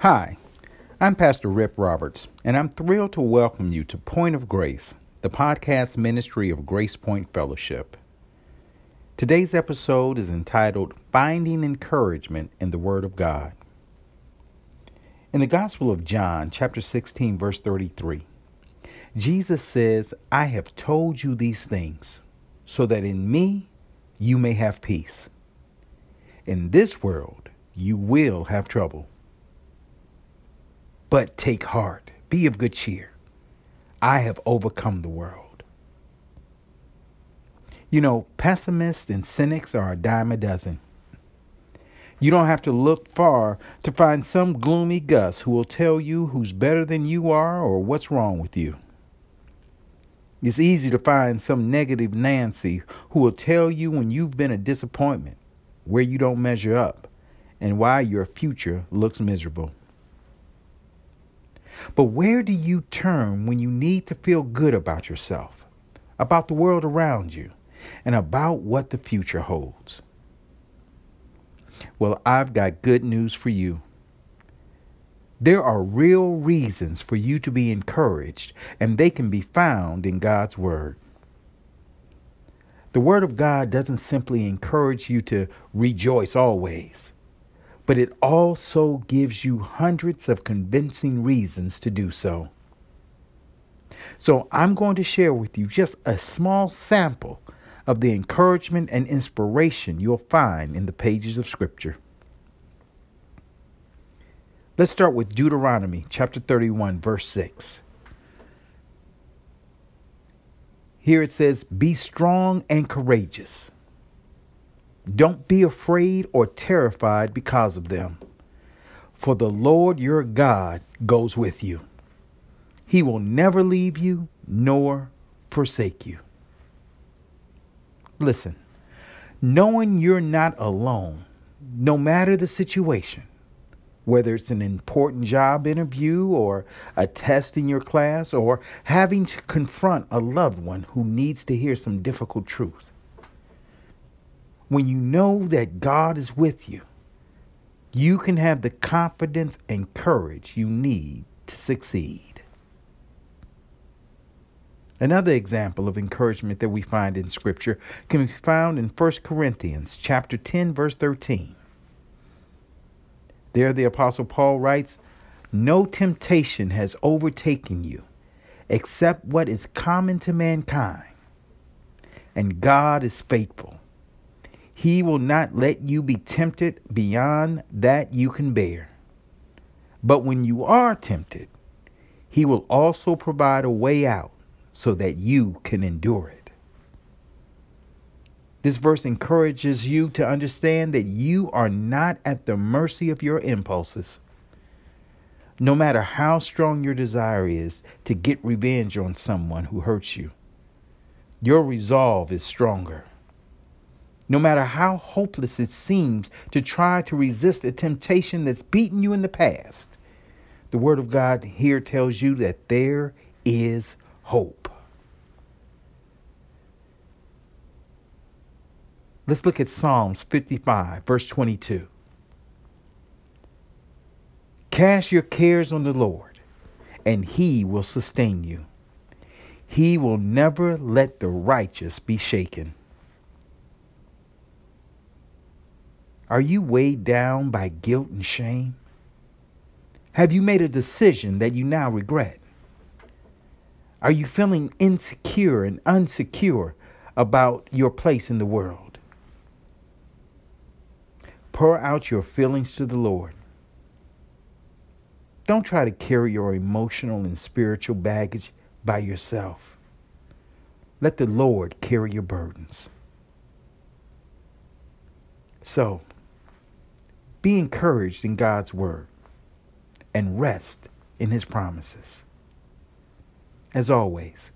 Hi, I'm Pastor Rip Roberts, and I'm thrilled to welcome you to Point of Grace, the podcast ministry of Grace Point Fellowship. Today's episode is entitled Finding Encouragement in the Word of God. In the Gospel of John, chapter 16, verse 33, Jesus says, I have told you these things so that in me you may have peace. In this world you will have trouble. But take heart, be of good cheer. I have overcome the world. You know, pessimists and cynics are a dime a dozen. You don't have to look far to find some gloomy Gus who will tell you who's better than you are or what's wrong with you. It's easy to find some negative Nancy who will tell you when you've been a disappointment, where you don't measure up, and why your future looks miserable. But where do you turn when you need to feel good about yourself, about the world around you? and about what the future holds. Well, I've got good news for you. There are real reasons for you to be encouraged, and they can be found in God's Word. The Word of God doesn't simply encourage you to rejoice always, but it also gives you hundreds of convincing reasons to do so. So, I'm going to share with you just a small sample of the encouragement and inspiration you'll find in the pages of Scripture. Let's start with Deuteronomy chapter 31, verse 6. Here it says, Be strong and courageous. Don't be afraid or terrified because of them, for the Lord your God goes with you. He will never leave you nor forsake you. Listen, knowing you're not alone, no matter the situation, whether it's an important job interview or a test in your class or having to confront a loved one who needs to hear some difficult truth. When you know that God is with you, you can have the confidence and courage you need to succeed. Another example of encouragement that we find in scripture can be found in 1 Corinthians chapter 10 verse 13. There the apostle Paul writes, "No temptation has overtaken you except what is common to mankind. And God is faithful. He will not let you be tempted beyond that you can bear. But when you are tempted, he will also provide a way out so that you can endure it. This verse encourages you to understand that you are not at the mercy of your impulses. No matter how strong your desire is to get revenge on someone who hurts you, your resolve is stronger. No matter how hopeless it seems to try to resist a temptation that's beaten you in the past, the Word of God here tells you that there is hope. Let's look at Psalms 55, verse 22. Cast your cares on the Lord, and he will sustain you. He will never let the righteous be shaken. Are you weighed down by guilt and shame? Have you made a decision that you now regret? Are you feeling insecure and unsecure about your place in the world? Pour out your feelings to the Lord. Don't try to carry your emotional and spiritual baggage by yourself. Let the Lord carry your burdens. So, be encouraged in God's word and rest in his promises. As always,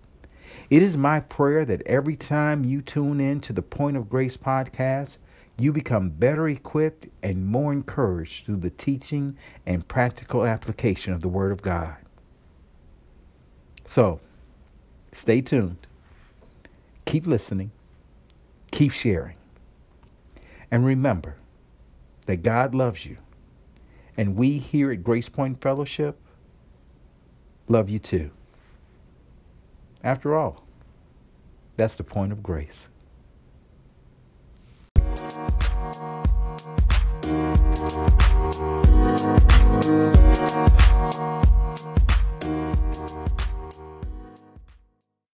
it is my prayer that every time you tune in to the Point of Grace podcast, you become better equipped and more encouraged through the teaching and practical application of the Word of God. So, stay tuned, keep listening, keep sharing, and remember that God loves you And we here at Grace Point Fellowship love you too. After all, that's the point of grace.